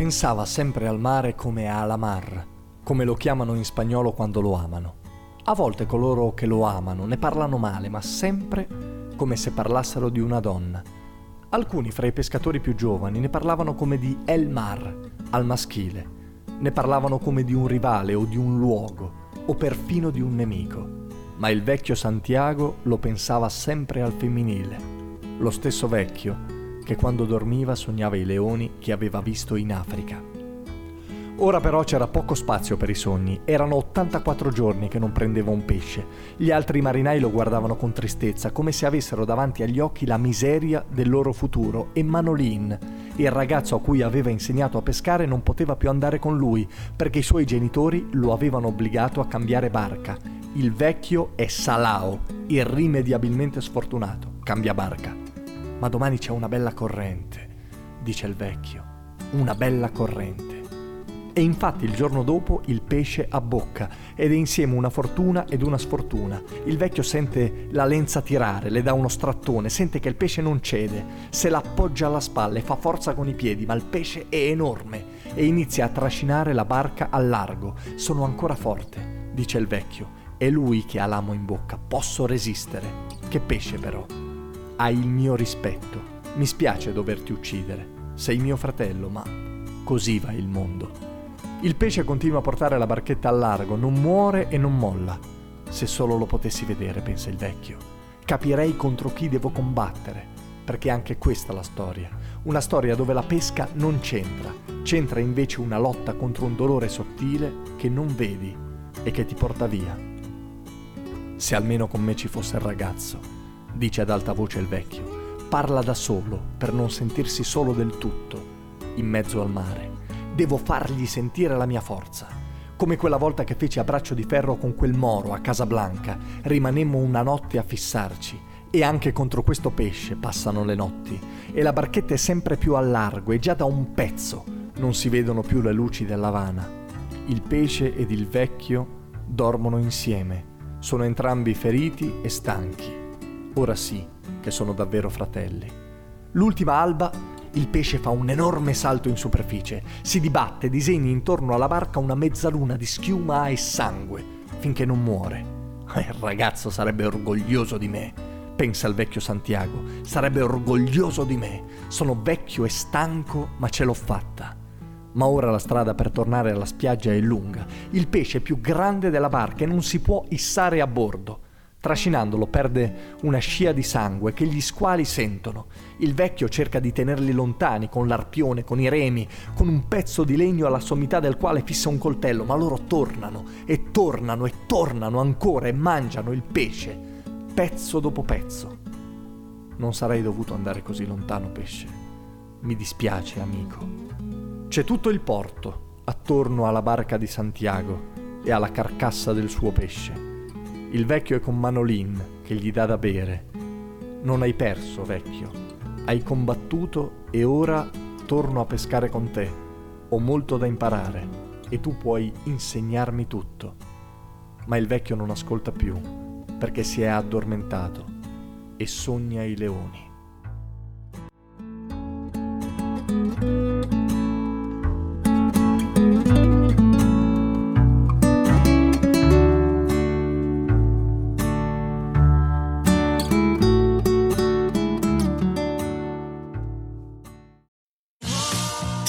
pensava sempre al mare come a la mar, come lo chiamano in spagnolo quando lo amano. A volte coloro che lo amano ne parlano male, ma sempre come se parlassero di una donna. Alcuni fra i pescatori più giovani ne parlavano come di El Mar, al maschile. Ne parlavano come di un rivale o di un luogo, o perfino di un nemico. Ma il vecchio Santiago lo pensava sempre al femminile. Lo stesso vecchio che quando dormiva sognava i leoni che aveva visto in Africa. Ora però c'era poco spazio per i sogni, erano 84 giorni che non prendeva un pesce. Gli altri marinai lo guardavano con tristezza, come se avessero davanti agli occhi la miseria del loro futuro e Manolin, il ragazzo a cui aveva insegnato a pescare, non poteva più andare con lui perché i suoi genitori lo avevano obbligato a cambiare barca. Il vecchio è Salao, irrimediabilmente sfortunato, cambia barca. Ma domani c'è una bella corrente, dice il vecchio, una bella corrente. E infatti il giorno dopo il pesce abbocca ed è insieme una fortuna ed una sfortuna. Il vecchio sente la lenza tirare, le dà uno strattone, sente che il pesce non cede, se l'appoggia alla spalla e fa forza con i piedi, ma il pesce è enorme e inizia a trascinare la barca al largo. Sono ancora forte, dice il vecchio. È lui che ha l'amo in bocca, posso resistere. Che pesce però hai il mio rispetto. Mi spiace doverti uccidere. Sei mio fratello, ma così va il mondo. Il pesce continua a portare la barchetta al largo, non muore e non molla. Se solo lo potessi vedere, pensa il vecchio, capirei contro chi devo combattere, perché anche questa è la storia. Una storia dove la pesca non c'entra, c'entra invece una lotta contro un dolore sottile che non vedi e che ti porta via. Se almeno con me ci fosse il ragazzo dice ad alta voce il vecchio. Parla da solo per non sentirsi solo del tutto, in mezzo al mare. Devo fargli sentire la mia forza. Come quella volta che feci a braccio di ferro con quel moro a Casablanca, rimanemmo una notte a fissarci. E anche contro questo pesce passano le notti. E la barchetta è sempre più a largo e già da un pezzo non si vedono più le luci dell'Havana. Il pesce ed il vecchio dormono insieme. Sono entrambi feriti e stanchi. Ora sì che sono davvero fratelli. L'ultima alba, il pesce fa un enorme salto in superficie, si dibatte, disegna intorno alla barca una mezzaluna di schiuma e sangue, finché non muore. Il ragazzo sarebbe orgoglioso di me, pensa il vecchio Santiago, sarebbe orgoglioso di me. Sono vecchio e stanco, ma ce l'ho fatta. Ma ora la strada per tornare alla spiaggia è lunga. Il pesce è più grande della barca e non si può issare a bordo. Trascinandolo perde una scia di sangue che gli squali sentono. Il vecchio cerca di tenerli lontani con l'arpione, con i remi, con un pezzo di legno alla sommità del quale fissa un coltello, ma loro tornano e tornano e tornano ancora e mangiano il pesce, pezzo dopo pezzo. Non sarei dovuto andare così lontano, pesce. Mi dispiace, amico. C'è tutto il porto attorno alla barca di Santiago e alla carcassa del suo pesce il vecchio è con Manolin che gli dà da bere. Non hai perso, vecchio. Hai combattuto e ora torno a pescare con te. Ho molto da imparare e tu puoi insegnarmi tutto. Ma il vecchio non ascolta più perché si è addormentato e sogna i leoni.